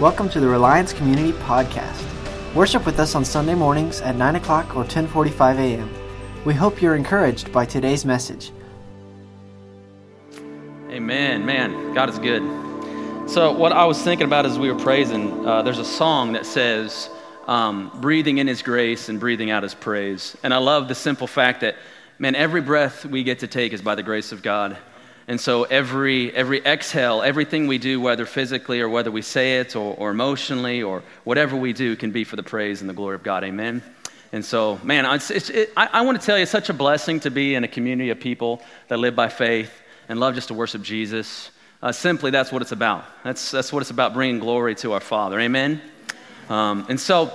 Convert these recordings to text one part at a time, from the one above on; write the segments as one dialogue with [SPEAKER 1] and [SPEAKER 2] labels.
[SPEAKER 1] Welcome to the Reliance Community Podcast. Worship with us on Sunday mornings at 9 o'clock or 1045 a.m. We hope you're encouraged by today's message.
[SPEAKER 2] Amen. Man, God is good. So, what I was thinking about as we were praising, uh, there's a song that says, um, breathing in His grace and breathing out His praise. And I love the simple fact that, man, every breath we get to take is by the grace of God. And so every, every exhale, everything we do, whether physically or whether we say it or, or emotionally or whatever we do, can be for the praise and the glory of God. Amen. And so, man, it's, it's, it, I, I want to tell you, it's such a blessing to be in a community of people that live by faith and love just to worship Jesus. Uh, simply, that's what it's about. That's, that's what it's about bringing glory to our Father. Amen. Um, and so,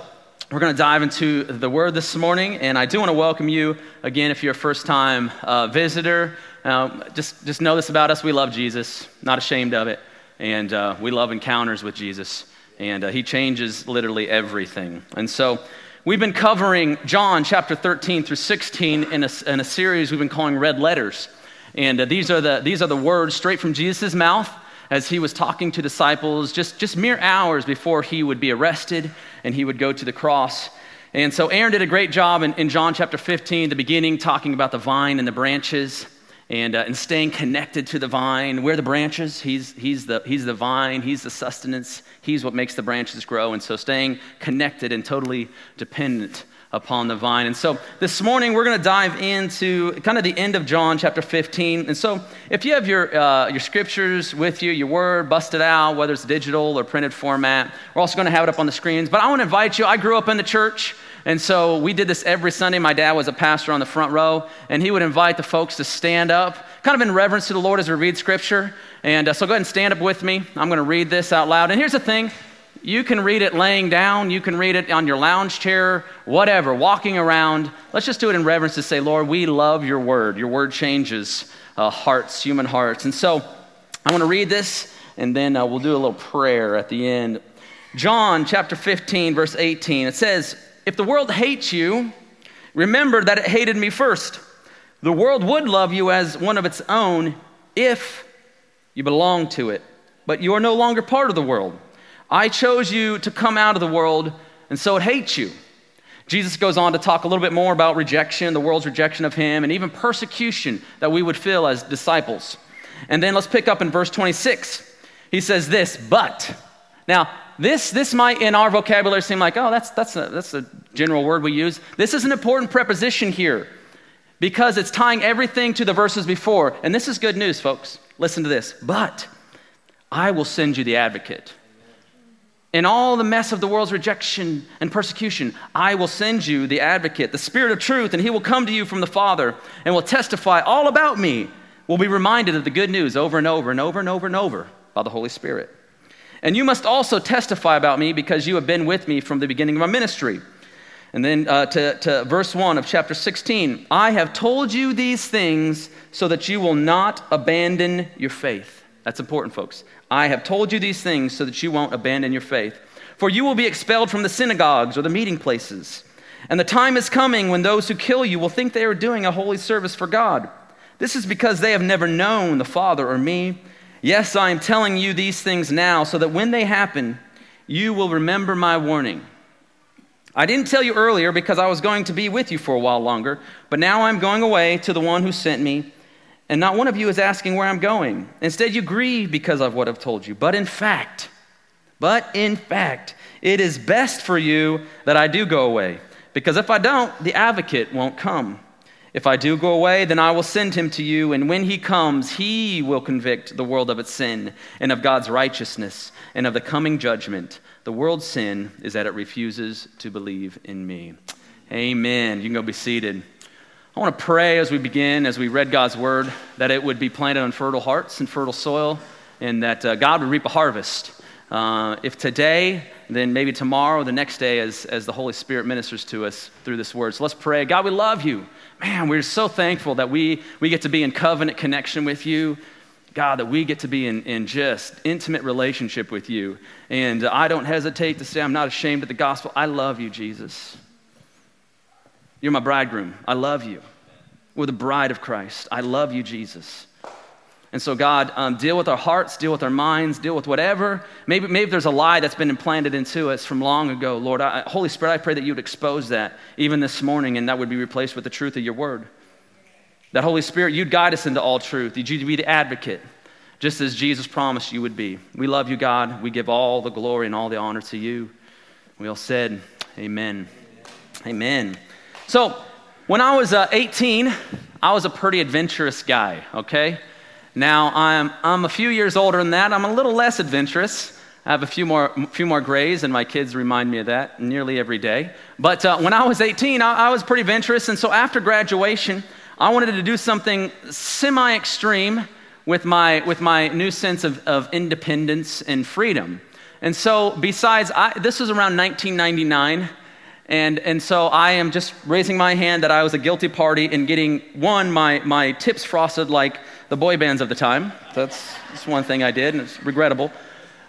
[SPEAKER 2] we're going to dive into the Word this morning, and I do want to welcome you again if you're a first time uh, visitor. Um, just, just know this about us we love Jesus, not ashamed of it, and uh, we love encounters with Jesus, and uh, He changes literally everything. And so, we've been covering John chapter 13 through 16 in a, in a series we've been calling Red Letters. And uh, these, are the, these are the words straight from Jesus' mouth as he was talking to disciples just, just mere hours before he would be arrested and he would go to the cross. And so Aaron did a great job in, in John chapter 15, the beginning, talking about the vine and the branches and, uh, and staying connected to the vine. We're the branches, he's, he's, the, he's the vine, he's the sustenance, he's what makes the branches grow. And so staying connected and totally dependent upon the vine. And so this morning we're going to dive into kind of the end of John chapter 15. And so if you have your, uh, your scriptures with you, your word busted out, whether it's digital or printed format, we're also going to have it up on the screens. But I want to invite you, I grew up in the church. And so we did this every Sunday. My dad was a pastor on the front row, and he would invite the folks to stand up, kind of in reverence to the Lord as we read scripture. And uh, so go ahead and stand up with me. I'm going to read this out loud. And here's the thing you can read it laying down, you can read it on your lounge chair, whatever, walking around. Let's just do it in reverence to say, Lord, we love your word. Your word changes uh, hearts, human hearts. And so I want to read this, and then uh, we'll do a little prayer at the end. John chapter 15, verse 18. It says, If the world hates you, remember that it hated me first. The world would love you as one of its own if you belong to it, but you are no longer part of the world. I chose you to come out of the world, and so it hates you. Jesus goes on to talk a little bit more about rejection, the world's rejection of him, and even persecution that we would feel as disciples. And then let's pick up in verse 26. He says this, but. Now, this, this might in our vocabulary seem like, oh, that's, that's, a, that's a general word we use. This is an important preposition here because it's tying everything to the verses before. And this is good news, folks. Listen to this. But I will send you the advocate in all the mess of the world's rejection and persecution, I will send you the advocate, the Spirit of truth, and he will come to you from the Father and will testify all about me. Will be reminded of the good news over and over and over and over and over by the Holy Spirit. And you must also testify about me because you have been with me from the beginning of my ministry. And then uh, to, to verse 1 of chapter 16 I have told you these things so that you will not abandon your faith. That's important, folks. I have told you these things so that you won't abandon your faith. For you will be expelled from the synagogues or the meeting places. And the time is coming when those who kill you will think they are doing a holy service for God. This is because they have never known the Father or me. Yes, I am telling you these things now so that when they happen, you will remember my warning. I didn't tell you earlier because I was going to be with you for a while longer, but now I'm going away to the one who sent me and not one of you is asking where I'm going. Instead, you grieve because of what I've told you. But in fact, but in fact, it is best for you that I do go away. Because if I don't, the advocate won't come. If I do go away, then I will send him to you, and when he comes, he will convict the world of its sin and of God's righteousness and of the coming judgment. The world's sin is that it refuses to believe in me. Amen. You can go be seated. I want to pray as we begin, as we read God's word, that it would be planted on fertile hearts and fertile soil, and that uh, God would reap a harvest. Uh, if today, then maybe tomorrow, the next day, as, as the Holy Spirit ministers to us through this word. So let's pray. God, we love you. Man, we're so thankful that we, we get to be in covenant connection with you. God, that we get to be in, in just intimate relationship with you. And I don't hesitate to say I'm not ashamed of the gospel. I love you, Jesus. You're my bridegroom. I love you. We're the bride of Christ. I love you, Jesus. And so, God, um, deal with our hearts, deal with our minds, deal with whatever. Maybe, maybe there's a lie that's been implanted into us from long ago. Lord, I, Holy Spirit, I pray that you would expose that even this morning, and that would be replaced with the truth of your word. That Holy Spirit, you'd guide us into all truth. You'd be the advocate, just as Jesus promised you would be. We love you, God. We give all the glory and all the honor to you. We all said, Amen. Amen. So, when I was uh, 18, I was a pretty adventurous guy, okay? Now, I'm, I'm a few years older than that. I'm a little less adventurous. I have a few more, few more grays, and my kids remind me of that nearly every day. But uh, when I was 18, I, I was pretty adventurous. And so after graduation, I wanted to do something semi extreme with my, with my new sense of, of independence and freedom. And so, besides, I, this was around 1999. And, and so I am just raising my hand that I was a guilty party in getting, one, my, my tips frosted like the boy bands of the time. That's, that's one thing I did, and it's regrettable.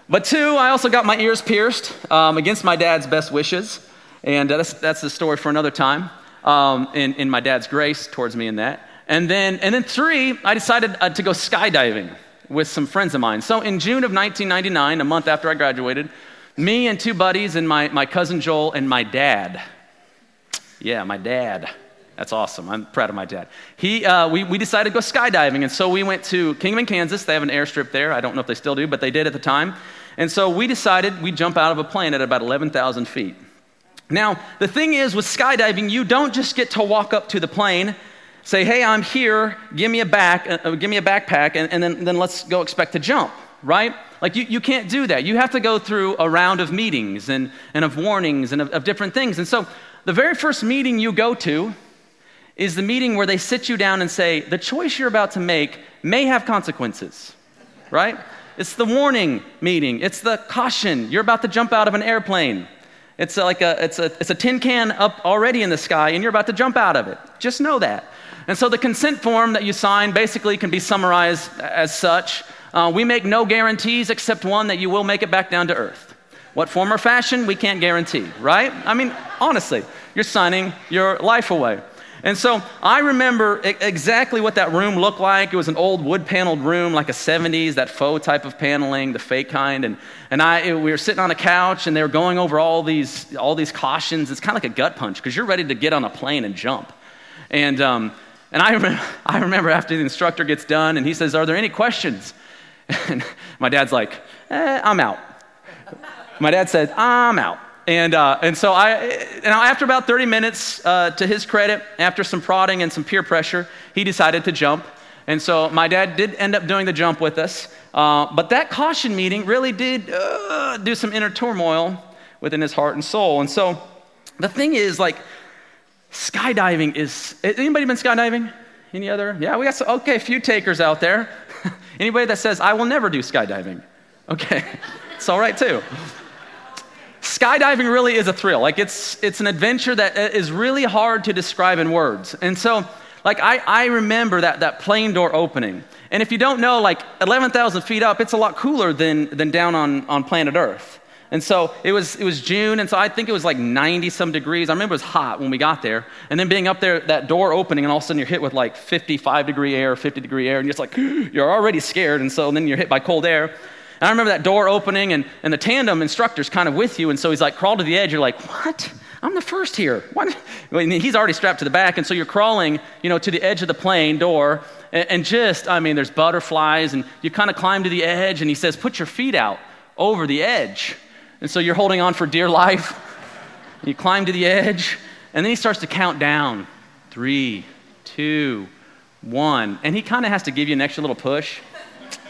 [SPEAKER 2] But two, I also got my ears pierced um, against my dad's best wishes. And that's, that's the story for another time, um, in, in my dad's grace towards me in that. And then, and then three, I decided uh, to go skydiving with some friends of mine. So in June of 1999, a month after I graduated, me and two buddies and my, my cousin Joel and my dad. Yeah, my dad. That's awesome. I'm proud of my dad. He, uh, we, we decided to go skydiving, and so we went to Kingman, Kansas. They have an airstrip there. I don't know if they still do, but they did at the time. And so we decided we'd jump out of a plane at about 11,000 feet. Now, the thing is, with skydiving, you don't just get to walk up to the plane, say, hey, I'm here, give me a, back, uh, uh give me a backpack, and, and then, then let's go expect to jump, right? Like, you, you can't do that. You have to go through a round of meetings and, and of warnings and of, of different things. And so, the very first meeting you go to, is the meeting where they sit you down and say, the choice you're about to make may have consequences, right? It's the warning meeting, it's the caution. You're about to jump out of an airplane. It's like a, it's, a, it's a tin can up already in the sky, and you're about to jump out of it. Just know that. And so the consent form that you sign basically can be summarized as such. Uh, we make no guarantees except one that you will make it back down to earth. What form or fashion, we can't guarantee, right? I mean, honestly, you're signing your life away. And so I remember exactly what that room looked like. It was an old wood paneled room, like a 70s, that faux type of paneling, the fake kind. And, and I, we were sitting on a couch and they were going over all these, all these cautions. It's kind of like a gut punch because you're ready to get on a plane and jump. And, um, and I, I remember after the instructor gets done and he says, Are there any questions? And my dad's like, eh, I'm out. My dad said, I'm out. And, uh, and so I, and after about 30 minutes, uh, to his credit, after some prodding and some peer pressure, he decided to jump. And so my dad did end up doing the jump with us. Uh, but that caution meeting really did uh, do some inner turmoil within his heart and soul. And so the thing is, like, skydiving is. Anybody been skydiving? Any other? Yeah, we got some, okay, a few takers out there. Anybody that says, I will never do skydiving? Okay, it's all right too skydiving really is a thrill. Like it's, it's an adventure that uh, really hard to describe in words. And so, like I, I remember that, that plane door opening. And if you don't know, like 11,000 feet up, it's a lot cooler than, than down on, on planet Earth. And so it was, it was June, and so I think it was like 90 some degrees. I remember it was hot when we got there. And then being up there, that door opening, and all of a sudden you're hit with like 55 degree air, 50 degree air, and you're just like, you're already scared. And so then you're hit by cold air. And I remember that door opening and, and the tandem instructor's kind of with you. And so he's like, crawl to the edge. You're like, what? I'm the first here. What? he's already strapped to the back. And so you're crawling, you know, to the edge of the plane door. And, and just, I mean, there's butterflies. And you kind of climb to the edge. And he says, put your feet out over the edge. And so you're holding on for dear life. You climb to the edge. And then he starts to count down three, two, one. And he kind of has to give you an extra little push.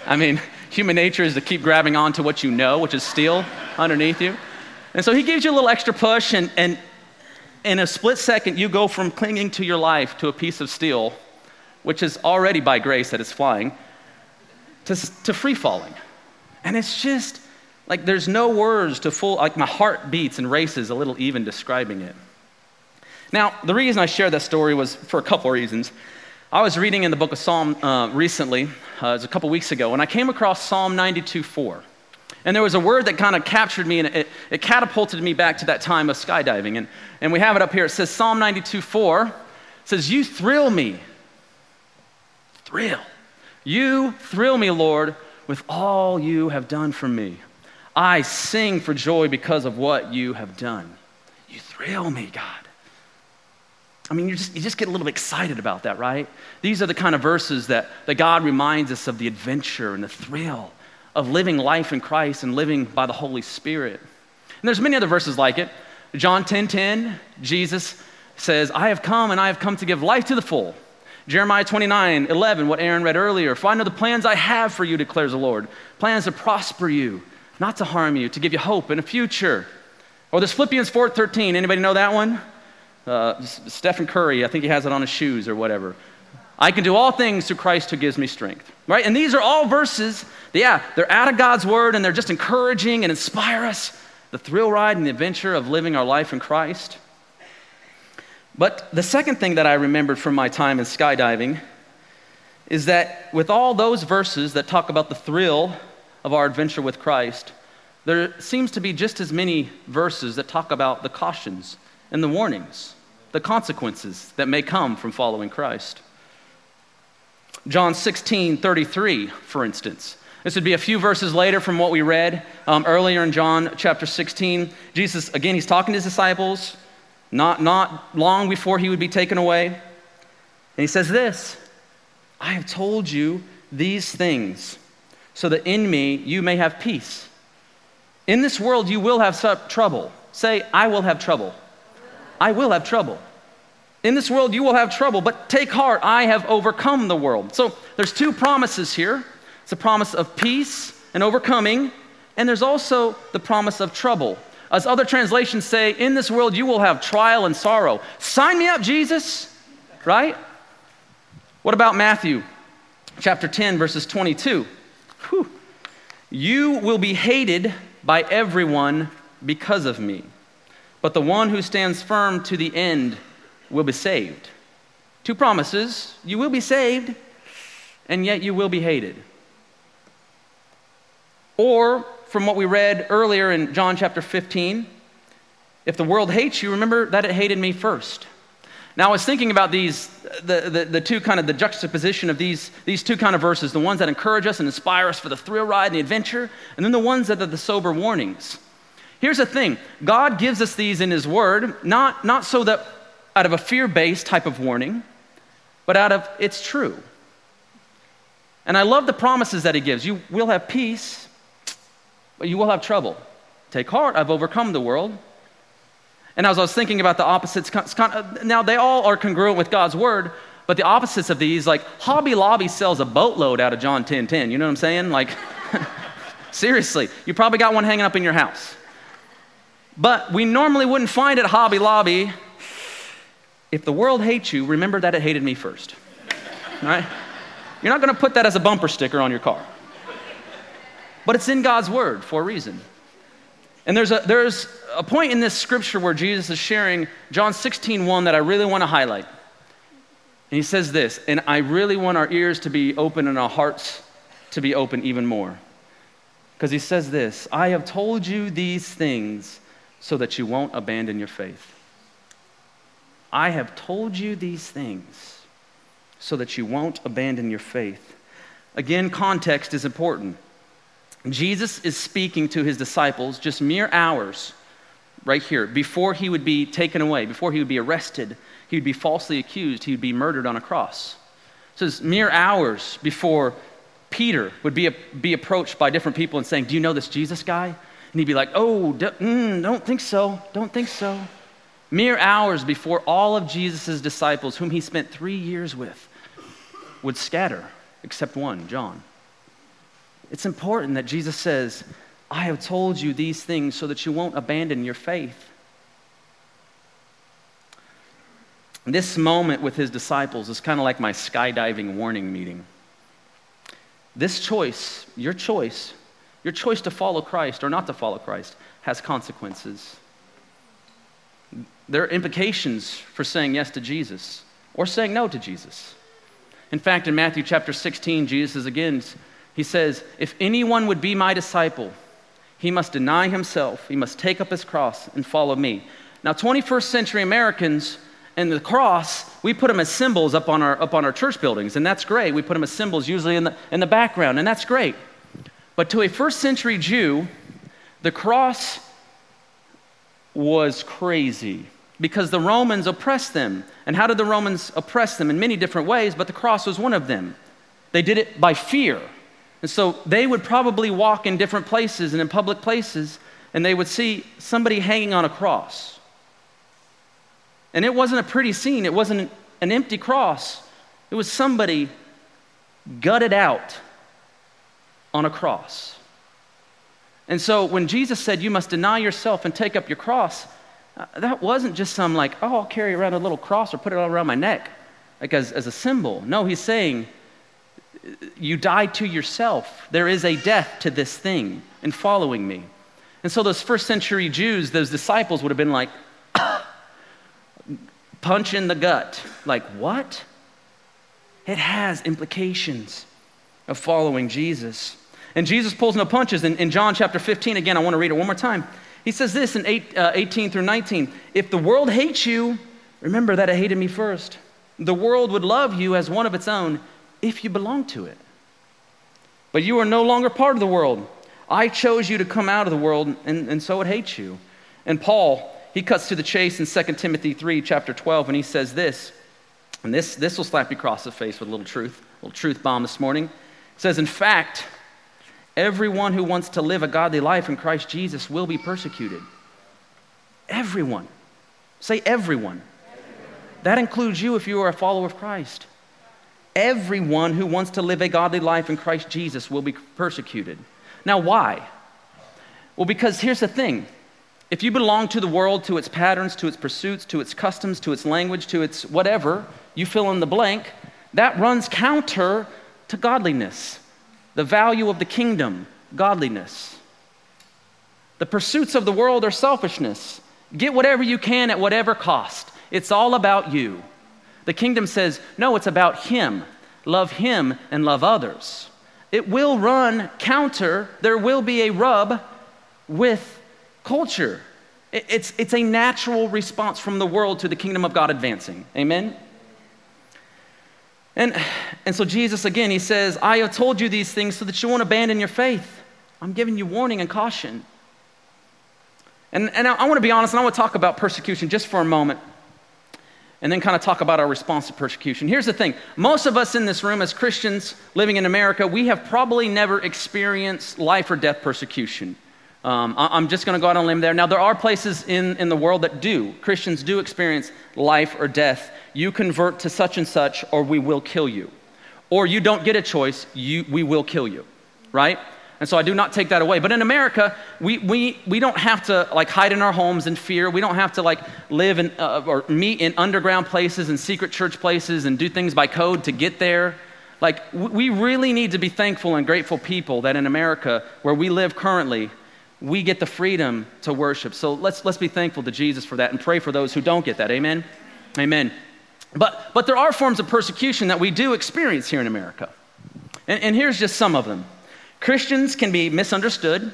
[SPEAKER 2] I mean, human nature is to keep grabbing onto what you know, which is steel underneath you. And so he gives you a little extra push, and, and in a split second, you go from clinging to your life to a piece of steel, which is already by grace that it's flying, to, to free falling. And it's just like there's no words to full, like my heart beats and races a little even describing it. Now, the reason I share that story was for a couple of reasons. I was reading in the book of Psalm uh, recently, uh, it was a couple weeks ago, and I came across Psalm 92 4. And there was a word that kind of captured me and it, it catapulted me back to that time of skydiving. And, and we have it up here. It says, Psalm 92 4 says, You thrill me. Thrill. You thrill me, Lord, with all you have done for me. I sing for joy because of what you have done. You thrill me, God. I mean, you just, you just get a little excited about that, right? These are the kind of verses that, that God reminds us of the adventure and the thrill of living life in Christ and living by the Holy Spirit. And there's many other verses like it. John 10:10, 10, 10, Jesus says, I have come and I have come to give life to the full. Jeremiah 29, 11, what Aaron read earlier. For I know the plans I have for you, declares the Lord. Plans to prosper you, not to harm you, to give you hope and a future. Or this Philippians 4:13. Anybody know that one? Uh, Stephen Curry, I think he has it on his shoes or whatever. I can do all things through Christ who gives me strength. Right? And these are all verses, that, yeah, they're out of God's word and they're just encouraging and inspire us. The thrill ride and the adventure of living our life in Christ. But the second thing that I remembered from my time in skydiving is that with all those verses that talk about the thrill of our adventure with Christ, there seems to be just as many verses that talk about the cautions and the warnings, the consequences that may come from following Christ. John 16, 33, for instance. This would be a few verses later from what we read um, earlier in John chapter 16. Jesus, again, he's talking to his disciples, not, not long before he would be taken away. And he says this I have told you these things so that in me you may have peace. In this world you will have trouble. Say, I will have trouble. I will have trouble. In this world you will have trouble, but take heart, I have overcome the world. So there's two promises here it's a promise of peace and overcoming, and there's also the promise of trouble. As other translations say, in this world you will have trial and sorrow. Sign me up, Jesus, right? What about Matthew chapter 10, verses 22? Whew. You will be hated by everyone because of me. But the one who stands firm to the end will be saved. Two promises you will be saved, and yet you will be hated. Or, from what we read earlier in John chapter 15, if the world hates you, remember that it hated me first. Now, I was thinking about these, the, the, the, two kind of the juxtaposition of these, these two kind of verses the ones that encourage us and inspire us for the thrill ride and the adventure, and then the ones that are the sober warnings. Here's the thing God gives us these in His Word, not, not so that out of a fear based type of warning, but out of it's true. And I love the promises that He gives. You will have peace, but you will have trouble. Take heart, I've overcome the world. And as I was thinking about the opposites, now they all are congruent with God's word, but the opposites of these, like Hobby Lobby sells a boatload out of John 10 10. You know what I'm saying? Like, seriously, you probably got one hanging up in your house. But we normally wouldn't find it Hobby Lobby. If the world hates you, remember that it hated me first. Right? You're not going to put that as a bumper sticker on your car. But it's in God's word for a reason. And there's a, there's a point in this scripture where Jesus is sharing John 16, 1 that I really want to highlight. And he says this, and I really want our ears to be open and our hearts to be open even more. Because he says this I have told you these things so that you won't abandon your faith. I have told you these things so that you won't abandon your faith. Again, context is important. Jesus is speaking to his disciples just mere hours, right here, before he would be taken away, before he would be arrested, he would be falsely accused, he would be murdered on a cross. So it's mere hours before Peter would be, be approached by different people and saying, Do you know this Jesus guy? And he'd be like, Oh, d- mm, don't think so, don't think so. Mere hours before all of Jesus' disciples, whom he spent three years with, would scatter, except one, John. It's important that Jesus says, I have told you these things so that you won't abandon your faith. This moment with his disciples is kind of like my skydiving warning meeting. This choice, your choice, your choice to follow Christ or not to follow Christ, has consequences. There are implications for saying yes to Jesus or saying no to Jesus. In fact, in Matthew chapter 16, Jesus is again he says, If anyone would be my disciple, he must deny himself, he must take up his cross and follow me. Now, 21st century Americans and the cross, we put them as symbols up on our, up on our church buildings, and that's great. We put them as symbols usually in the, in the background, and that's great. But to a first century Jew, the cross was crazy because the Romans oppressed them. And how did the Romans oppress them? In many different ways, but the cross was one of them. They did it by fear. And so they would probably walk in different places and in public places, and they would see somebody hanging on a cross. And it wasn't a pretty scene, it wasn't an empty cross. It was somebody gutted out on a cross. And so when Jesus said, You must deny yourself and take up your cross, uh, that wasn't just some like, Oh, I'll carry around a little cross or put it all around my neck, like as, as a symbol. No, he's saying, You die to yourself. There is a death to this thing in following me. And so those first century Jews, those disciples would have been like, punch in the gut. Like, what? It has implications of following Jesus. And Jesus pulls no punches. In, in John chapter 15, again, I want to read it one more time. He says this in eight, uh, 18 through 19 If the world hates you, remember that it hated me first. The world would love you as one of its own if you belong to it. But you are no longer part of the world. I chose you to come out of the world, and, and so it hates you. And Paul, he cuts to the chase in 2 Timothy 3, chapter 12, and he says this, and this, this will slap you across the face with a little truth, a little truth bomb this morning. It says, In fact, everyone who wants to live a godly life in Christ Jesus will be persecuted. Everyone. Say everyone. everyone. That includes you if you are a follower of Christ. Everyone who wants to live a godly life in Christ Jesus will be persecuted. Now, why? Well, because here's the thing if you belong to the world, to its patterns, to its pursuits, to its customs, to its language, to its whatever, you fill in the blank, that runs counter to godliness, the value of the kingdom, godliness. The pursuits of the world are selfishness. Get whatever you can at whatever cost. It's all about you. The kingdom says, no, it's about Him. Love Him and love others. It will run counter, there will be a rub with culture. It's, it's a natural response from the world to the kingdom of God advancing. Amen? And, and so Jesus, again, he says, I have told you these things so that you won't abandon your faith. I'm giving you warning and caution. And, and I, I want to be honest, and I want to talk about persecution just for a moment, and then kind of talk about our response to persecution. Here's the thing most of us in this room, as Christians living in America, we have probably never experienced life or death persecution. Um, I'm just going to go out on a limb there. Now, there are places in, in the world that do. Christians do experience life or death. You convert to such and such, or we will kill you. Or you don't get a choice, you, we will kill you, right? And so I do not take that away. But in America, we, we, we don't have to like hide in our homes in fear. We don't have to like live in, uh, or meet in underground places and secret church places and do things by code to get there. Like, we really need to be thankful and grateful people that in America, where we live currently, we get the freedom to worship. So let's, let's be thankful to Jesus for that and pray for those who don't get that. Amen? Amen. But, but there are forms of persecution that we do experience here in America. And, and here's just some of them Christians can be misunderstood.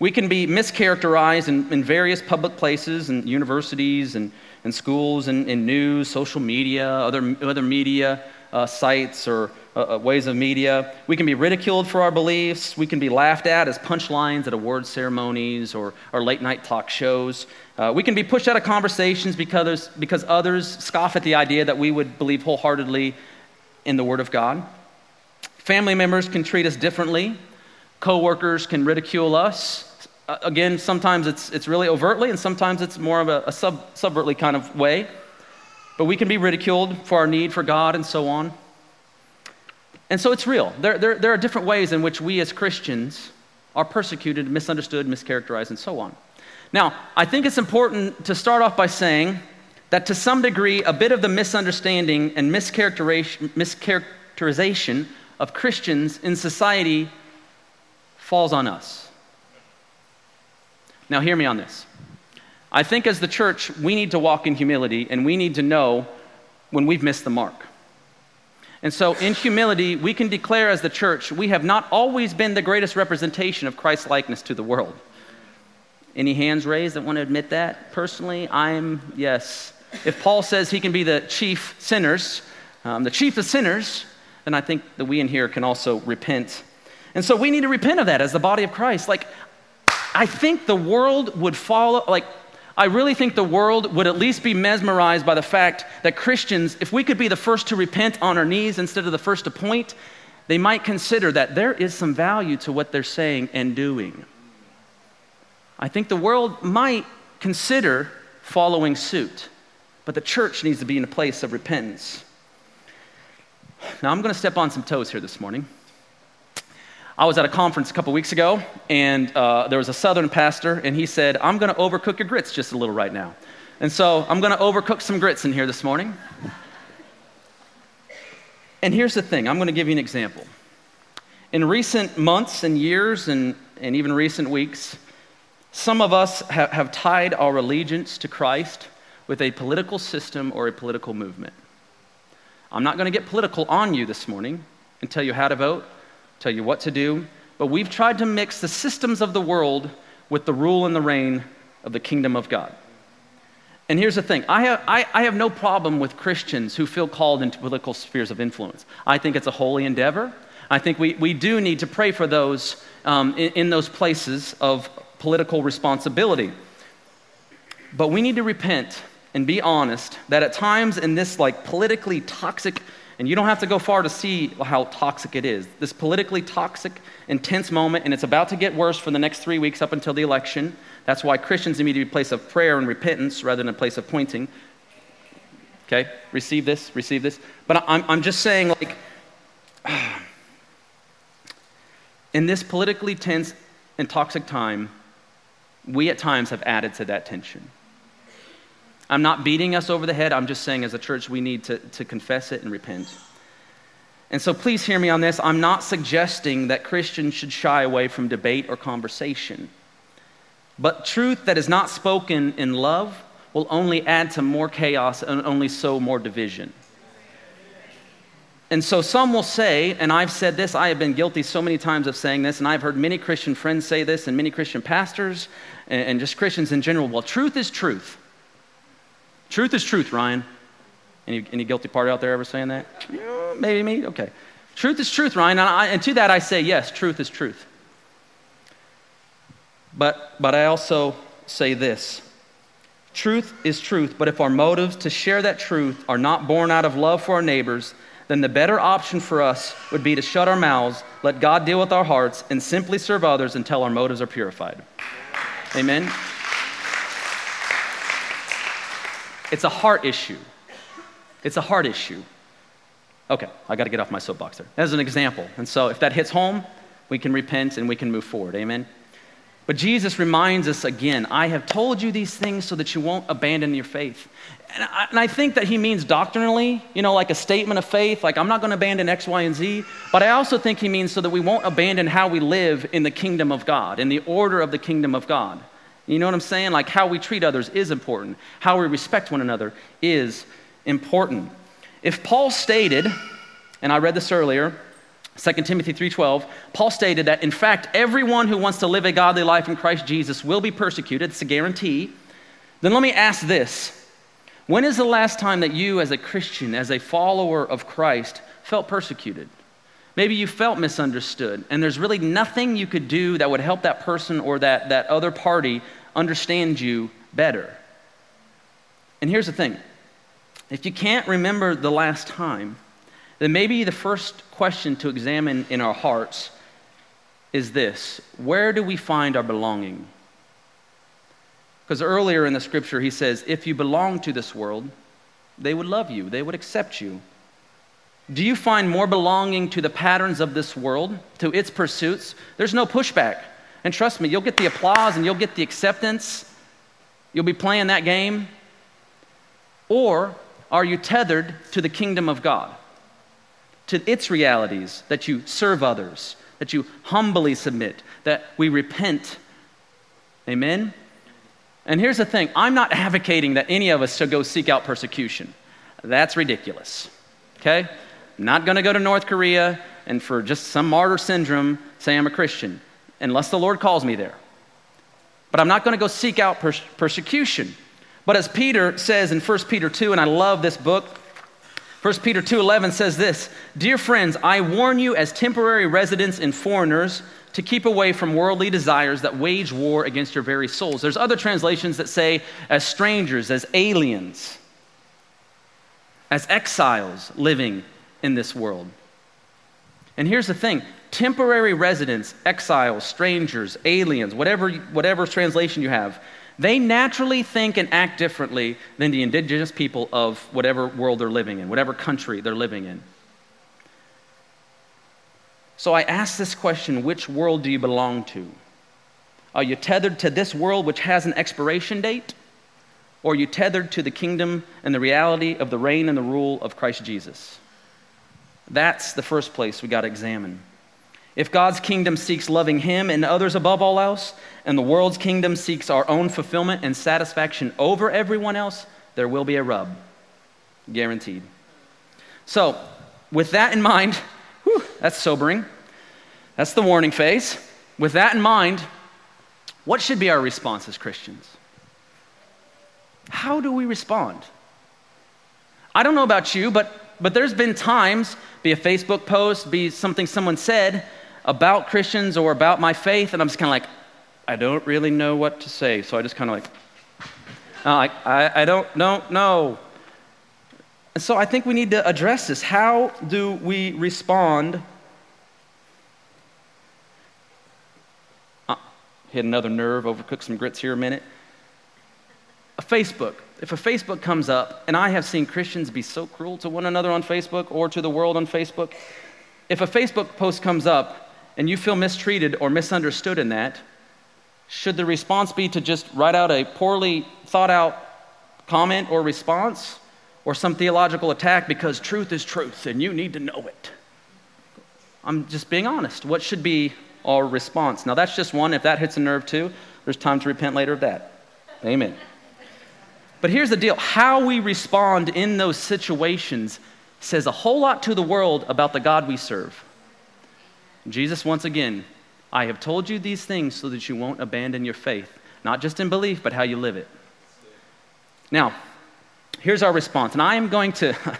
[SPEAKER 2] We can be mischaracterized in, in various public places and universities and, and schools and, and news, social media, other, other media uh, sites or uh, uh, ways of media. We can be ridiculed for our beliefs. We can be laughed at as punchlines at award ceremonies or, or late night talk shows. Uh, we can be pushed out of conversations because, because others scoff at the idea that we would believe wholeheartedly in the Word of God. Family members can treat us differently. Coworkers can ridicule us. Again, sometimes it's, it's really overtly, and sometimes it's more of a, a sub, subvertly kind of way. But we can be ridiculed for our need for God and so on. And so it's real. There, there, there are different ways in which we as Christians are persecuted, misunderstood, mischaracterized, and so on. Now, I think it's important to start off by saying that to some degree, a bit of the misunderstanding and mischaracterization of Christians in society falls on us. Now, hear me on this. I think as the church, we need to walk in humility and we need to know when we've missed the mark. And so, in humility, we can declare as the church, we have not always been the greatest representation of Christ's likeness to the world. Any hands raised that want to admit that? Personally, I'm, yes, if Paul says he can be the chief sinners, um, the chief of sinners, then I think that we in here can also repent. And so we need to repent of that as the body of Christ. Like, I think the world would follow, like, I really think the world would at least be mesmerized by the fact that Christians, if we could be the first to repent on our knees instead of the first to point, they might consider that there is some value to what they're saying and doing. I think the world might consider following suit, but the church needs to be in a place of repentance. Now, I'm going to step on some toes here this morning. I was at a conference a couple weeks ago, and uh, there was a southern pastor, and he said, I'm going to overcook your grits just a little right now. And so I'm going to overcook some grits in here this morning. And here's the thing I'm going to give you an example. In recent months and years, and, and even recent weeks, some of us have, have tied our allegiance to Christ with a political system or a political movement. I'm not going to get political on you this morning and tell you how to vote tell you what to do, but we've tried to mix the systems of the world with the rule and the reign of the kingdom of God. And here's the thing I have, I, I have no problem with Christians who feel called into political spheres of influence. I think it's a holy endeavor. I think we, we do need to pray for those um, in, in those places of political responsibility. But we need to repent and be honest that at times in this like politically toxic and you don't have to go far to see how toxic it is. This politically toxic, intense moment, and it's about to get worse for the next three weeks up until the election. That's why Christians need to be a place of prayer and repentance rather than a place of pointing. Okay? Receive this, receive this. But I'm, I'm just saying, like, in this politically tense and toxic time, we at times have added to that tension. I'm not beating us over the head. I'm just saying, as a church, we need to, to confess it and repent. And so, please hear me on this. I'm not suggesting that Christians should shy away from debate or conversation. But truth that is not spoken in love will only add to more chaos and only sow more division. And so some will say, and I've said this, I have been guilty so many times of saying this, and I've heard many Christian friends say this, and many Christian pastors, and just Christians in general. Well, truth is truth. Truth is truth, Ryan. Any, any guilty party out there ever saying that? Maybe me? Okay. Truth is truth, Ryan. And, I, and to that I say, yes, truth is truth. But, but I also say this truth is truth, but if our motives to share that truth are not born out of love for our neighbors, then the better option for us would be to shut our mouths, let God deal with our hearts, and simply serve others until our motives are purified. Amen. It's a heart issue. It's a heart issue. Okay, I got to get off my soapbox there. As an example. And so if that hits home, we can repent and we can move forward. Amen. But Jesus reminds us again I have told you these things so that you won't abandon your faith. And I, and I, think that he means doctrinally, you know, like a statement of faith, like I'm not going to abandon X, Y, and Z. But I also think he means so that we won't abandon how we live in the kingdom of God, in the order of the kingdom of God. You know what I'm saying? Like how we treat others is important, how we respect one another is important. If Paul stated, and I read this earlier, 2 Timothy 3:12, Paul stated that in fact everyone who wants to live a godly life in Christ Jesus will be persecuted, it's a guarantee. Then let me ask this. When is the last time that you as a Christian, as a follower of Christ, felt persecuted? Maybe you felt misunderstood, and there's really nothing you could do that would help that person or that, that other party understand you better. And here's the thing if you can't remember the last time, then maybe the first question to examine in our hearts is this Where do we find our belonging? Because earlier in the scripture, he says, If you belong to this world, they would love you, they would accept you. Do you find more belonging to the patterns of this world, to its pursuits? There's no pushback. And trust me, you'll get the applause and you'll get the acceptance. You'll be playing that game. Or are you tethered to the kingdom of God, to its realities, that you serve others, that you humbly submit, that we repent? Amen? And here's the thing I'm not advocating that any of us should go seek out persecution. That's ridiculous. Okay? I'm not going to go to North Korea and for just some martyr syndrome say I'm a Christian unless the Lord calls me there. But I'm not going to go seek out pers- persecution. But as Peter says in 1 Peter 2, and I love this book, 1 Peter 2:11 says this, "Dear friends, I warn you as temporary residents and foreigners to keep away from worldly desires that wage war against your very souls." There's other translations that say as strangers, as aliens, as exiles living in this world. And here's the thing, temporary residents, exiles, strangers, aliens, whatever whatever translation you have, they naturally think and act differently than the indigenous people of whatever world they're living in, whatever country they're living in. So I ask this question which world do you belong to? Are you tethered to this world which has an expiration date? Or are you tethered to the kingdom and the reality of the reign and the rule of Christ Jesus? That's the first place we got to examine. If God's kingdom seeks loving Him and others above all else, and the world's kingdom seeks our own fulfillment and satisfaction over everyone else, there will be a rub. Guaranteed. So, with that in mind, whew, that's sobering. That's the warning phase. With that in mind, what should be our response as Christians? How do we respond? I don't know about you, but, but there's been times, be a Facebook post, be something someone said, about Christians or about my faith, and I'm just kind of like, I don't really know what to say. So I just kind of like, I, I, I don't know. And so I think we need to address this. How do we respond? Uh, hit another nerve, overcook some grits here a minute. A Facebook. If a Facebook comes up, and I have seen Christians be so cruel to one another on Facebook or to the world on Facebook, if a Facebook post comes up and you feel mistreated or misunderstood in that, should the response be to just write out a poorly thought out comment or response or some theological attack because truth is truth and you need to know it? I'm just being honest. What should be our response? Now, that's just one. If that hits a nerve too, there's time to repent later of that. Amen. But here's the deal how we respond in those situations says a whole lot to the world about the God we serve. Jesus, once again, I have told you these things so that you won't abandon your faith, not just in belief, but how you live it. Now, here's our response. And I am going to.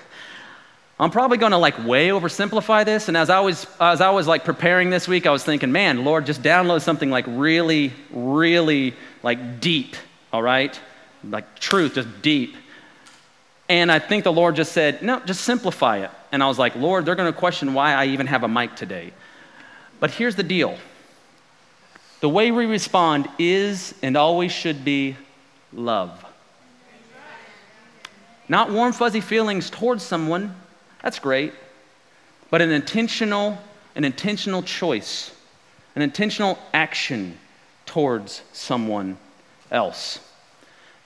[SPEAKER 2] I'm probably going to like way oversimplify this. And as I was, as I was like preparing this week, I was thinking, man, Lord, just download something like really, really like deep, all right? Like truth, just deep. And I think the Lord just said, no, just simplify it. And I was like, Lord, they're going to question why I even have a mic today. But here's the deal the way we respond is and always should be love. Not warm, fuzzy feelings towards someone, that's great, but an intentional, an intentional choice, an intentional action towards someone else.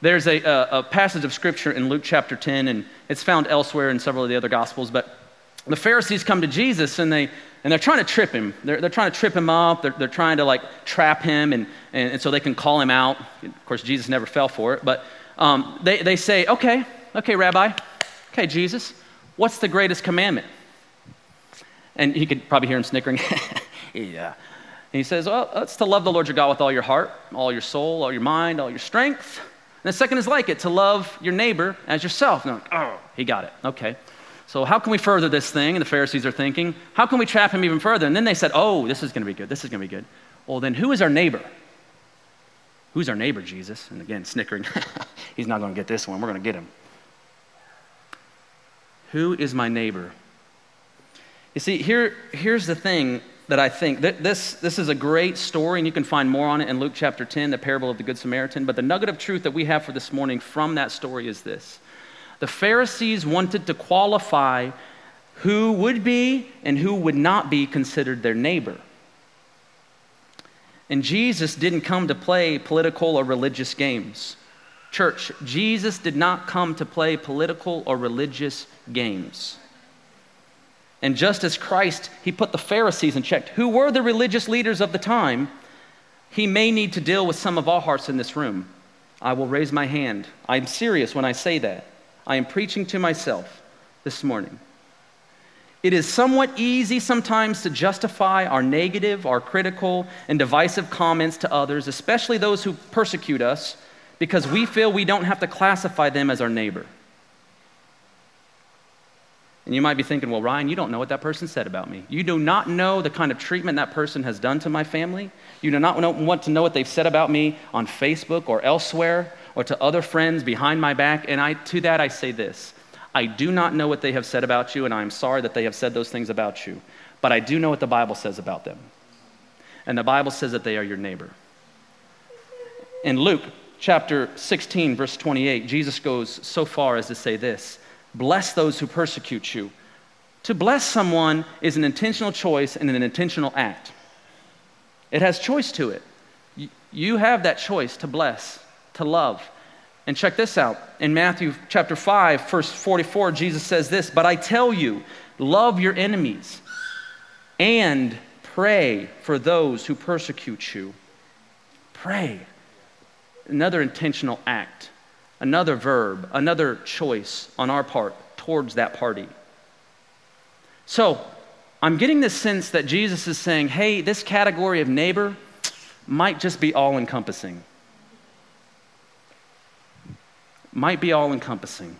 [SPEAKER 2] There's a, a, a passage of scripture in Luke chapter 10, and it's found elsewhere in several of the other gospels, but the Pharisees come to Jesus and they, and they're trying to trip him. They're, they're trying to trip him up. They're, they're trying to like trap him and, and, and, so they can call him out. Of course, Jesus never fell for it. But um, they, they say, okay, okay, Rabbi, okay, Jesus, what's the greatest commandment? And you could probably hear him snickering. yeah. And he says, well, it's to love the Lord your God with all your heart, all your soul, all your mind, all your strength. And the second is like it, to love your neighbor as yourself. And like, oh, he got it. Okay. So, how can we further this thing? And the Pharisees are thinking, how can we trap him even further? And then they said, oh, this is going to be good. This is going to be good. Well, then who is our neighbor? Who's our neighbor, Jesus? And again, snickering. He's not going to get this one. We're going to get him. Who is my neighbor? You see, here, here's the thing that I think. This, this is a great story, and you can find more on it in Luke chapter 10, the parable of the Good Samaritan. But the nugget of truth that we have for this morning from that story is this the Pharisees wanted to qualify who would be and who would not be considered their neighbor. And Jesus didn't come to play political or religious games. Church, Jesus did not come to play political or religious games. And just as Christ, he put the Pharisees in check, who were the religious leaders of the time, he may need to deal with some of our hearts in this room. I will raise my hand. I'm serious when I say that. I am preaching to myself this morning. It is somewhat easy sometimes to justify our negative, our critical, and divisive comments to others, especially those who persecute us, because we feel we don't have to classify them as our neighbor. And you might be thinking, well, Ryan, you don't know what that person said about me. You do not know the kind of treatment that person has done to my family. You do not want to know what they've said about me on Facebook or elsewhere or to other friends behind my back. And I, to that, I say this I do not know what they have said about you, and I am sorry that they have said those things about you. But I do know what the Bible says about them. And the Bible says that they are your neighbor. In Luke chapter 16, verse 28, Jesus goes so far as to say this Bless those who persecute you. To bless someone is an intentional choice and an intentional act. It has choice to it. You have that choice to bless, to love. And check this out. In Matthew chapter 5, verse 44, Jesus says this But I tell you, love your enemies and pray for those who persecute you. Pray. Another intentional act another verb, another choice on our part towards that party. So, I'm getting this sense that Jesus is saying, hey, this category of neighbor might just be all encompassing. Might be all encompassing.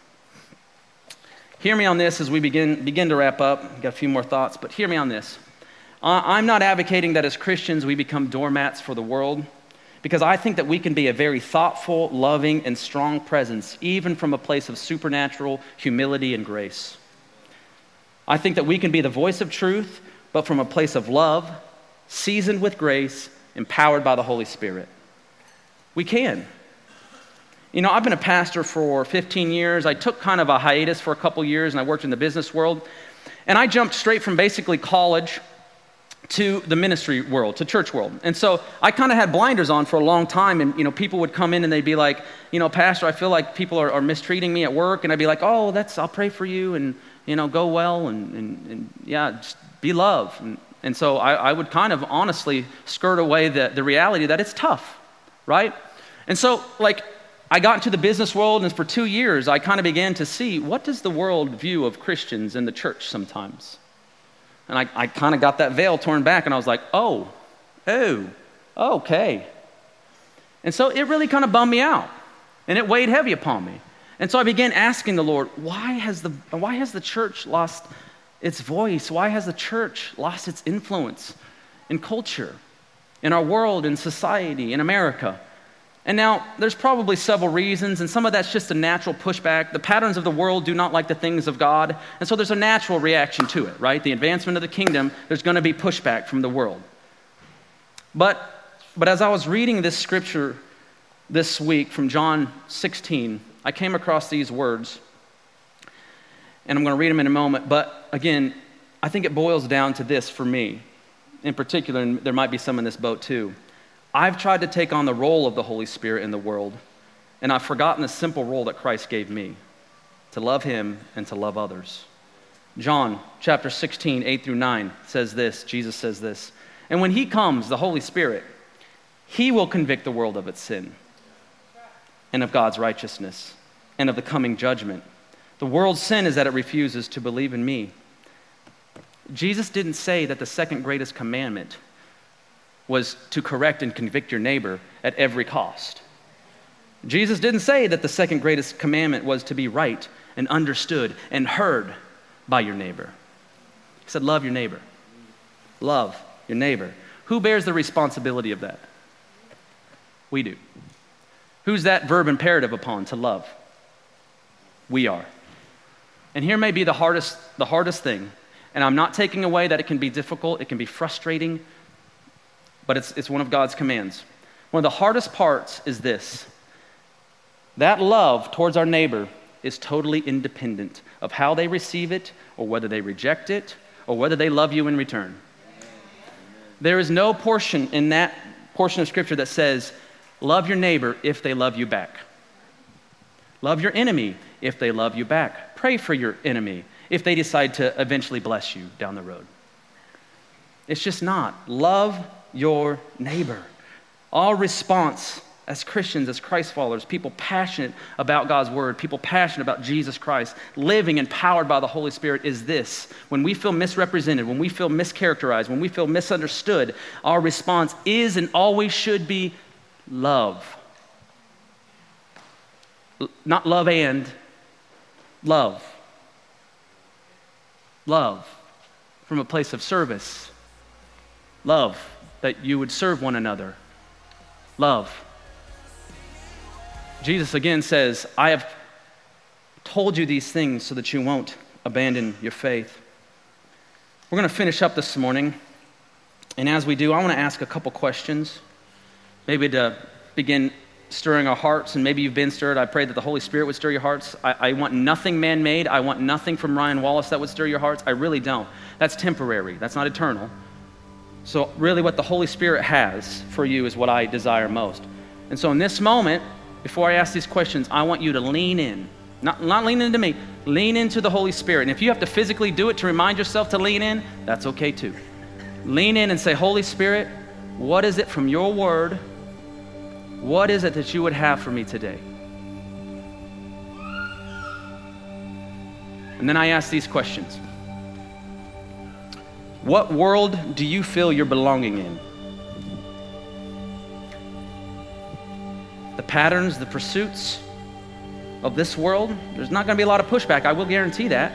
[SPEAKER 2] Hear me on this as we begin, begin to wrap up. I've got a few more thoughts, but hear me on this. I'm not advocating that as Christians we become doormats for the world because I think that we can be a very thoughtful, loving, and strong presence, even from a place of supernatural humility and grace. I think that we can be the voice of truth, but from a place of love, seasoned with grace, empowered by the Holy Spirit. We can. You know, I've been a pastor for 15 years. I took kind of a hiatus for a couple years and I worked in the business world. And I jumped straight from basically college to the ministry world, to church world. And so I kind of had blinders on for a long time, and you know, people would come in and they'd be like, you know, Pastor, I feel like people are, are mistreating me at work, and I'd be like, oh, that's I'll pray for you, and you know, go well, and, and, and yeah, just be love. And, and so I, I would kind of honestly skirt away the, the reality that it's tough, right? And so like I got into the business world, and for two years I kind of began to see what does the world view of Christians in the church sometimes. And I, I kind of got that veil torn back, and I was like, oh, oh, okay. And so it really kind of bummed me out, and it weighed heavy upon me. And so I began asking the Lord, why has the, why has the church lost its voice? Why has the church lost its influence in culture, in our world, in society, in America? And now, there's probably several reasons, and some of that's just a natural pushback. The patterns of the world do not like the things of God, and so there's a natural reaction to it, right? The advancement of the kingdom, there's going to be pushback from the world. But, but as I was reading this scripture this week from John 16, I came across these words, and I'm going to read them in a moment. But again, I think it boils down to this for me in particular, and there might be some in this boat too. I've tried to take on the role of the Holy Spirit in the world, and I've forgotten the simple role that Christ gave me to love Him and to love others. John chapter 16, 8 through 9 says this Jesus says this. And when He comes, the Holy Spirit, He will convict the world of its sin and of God's righteousness and of the coming judgment. The world's sin is that it refuses to believe in me. Jesus didn't say that the second greatest commandment was to correct and convict your neighbor at every cost. Jesus didn't say that the second greatest commandment was to be right and understood and heard by your neighbor. He said, Love your neighbor. Love your neighbor. Who bears the responsibility of that? We do. Who's that verb imperative upon to love? We are. And here may be the hardest, the hardest thing. And I'm not taking away that it can be difficult, it can be frustrating, but it's, it's one of God's commands. One of the hardest parts is this that love towards our neighbor is totally independent of how they receive it or whether they reject it or whether they love you in return. There is no portion in that portion of Scripture that says, love your neighbor if they love you back. Love your enemy if they love you back. Pray for your enemy if they decide to eventually bless you down the road. It's just not. Love your neighbor. Our response as Christians, as Christ followers, people passionate about God's word, people passionate about Jesus Christ, living empowered by the Holy Spirit, is this. When we feel misrepresented, when we feel mischaracterized, when we feel misunderstood, our response is and always should be love. not love and, love. Love from a place of service. Love that you would serve one another. Love. Jesus again says, I have told you these things so that you won't abandon your faith. We're going to finish up this morning. And as we do, I want to ask a couple questions, maybe to begin stirring our hearts, and maybe you've been stirred. I pray that the Holy Spirit would stir your hearts. I, I want nothing man made. I want nothing from Ryan Wallace that would stir your hearts. I really don't. That's temporary, that's not eternal. So, really, what the Holy Spirit has for you is what I desire most. And so, in this moment, before I ask these questions, I want you to lean in. Not, not lean into me, lean into the Holy Spirit. And if you have to physically do it to remind yourself to lean in, that's okay too. Lean in and say, Holy Spirit, what is it from your word what is it that you would have for me today? And then I ask these questions What world do you feel you're belonging in? The patterns, the pursuits of this world, there's not going to be a lot of pushback, I will guarantee that.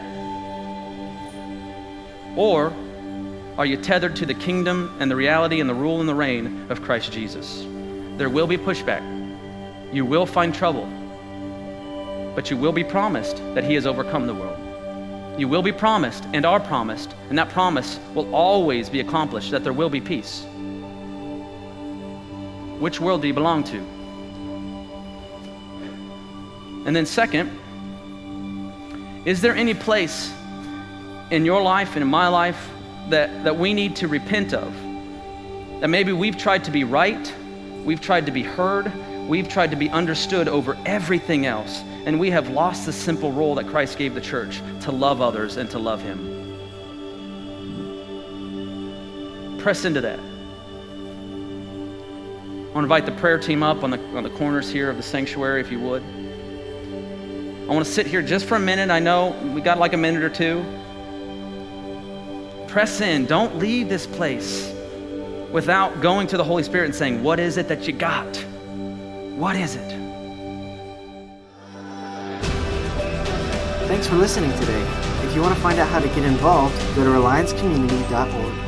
[SPEAKER 2] Or are you tethered to the kingdom and the reality and the rule and the reign of Christ Jesus? There will be pushback. You will find trouble. But you will be promised that He has overcome the world. You will be promised and are promised, and that promise will always be accomplished that there will be peace. Which world do you belong to? And then, second, is there any place in your life and in my life that, that we need to repent of? That maybe we've tried to be right We've tried to be heard. We've tried to be understood over everything else. And we have lost the simple role that Christ gave the church to love others and to love Him. Press into that. I want to invite the prayer team up on the, on the corners here of the sanctuary, if you would. I want to sit here just for a minute. I know we got like a minute or two. Press in. Don't leave this place without going to the Holy Spirit and saying, What is it that you got? What is it?
[SPEAKER 1] Thanks for listening today. If you want to find out how to get involved, go to reliancecommunity.org.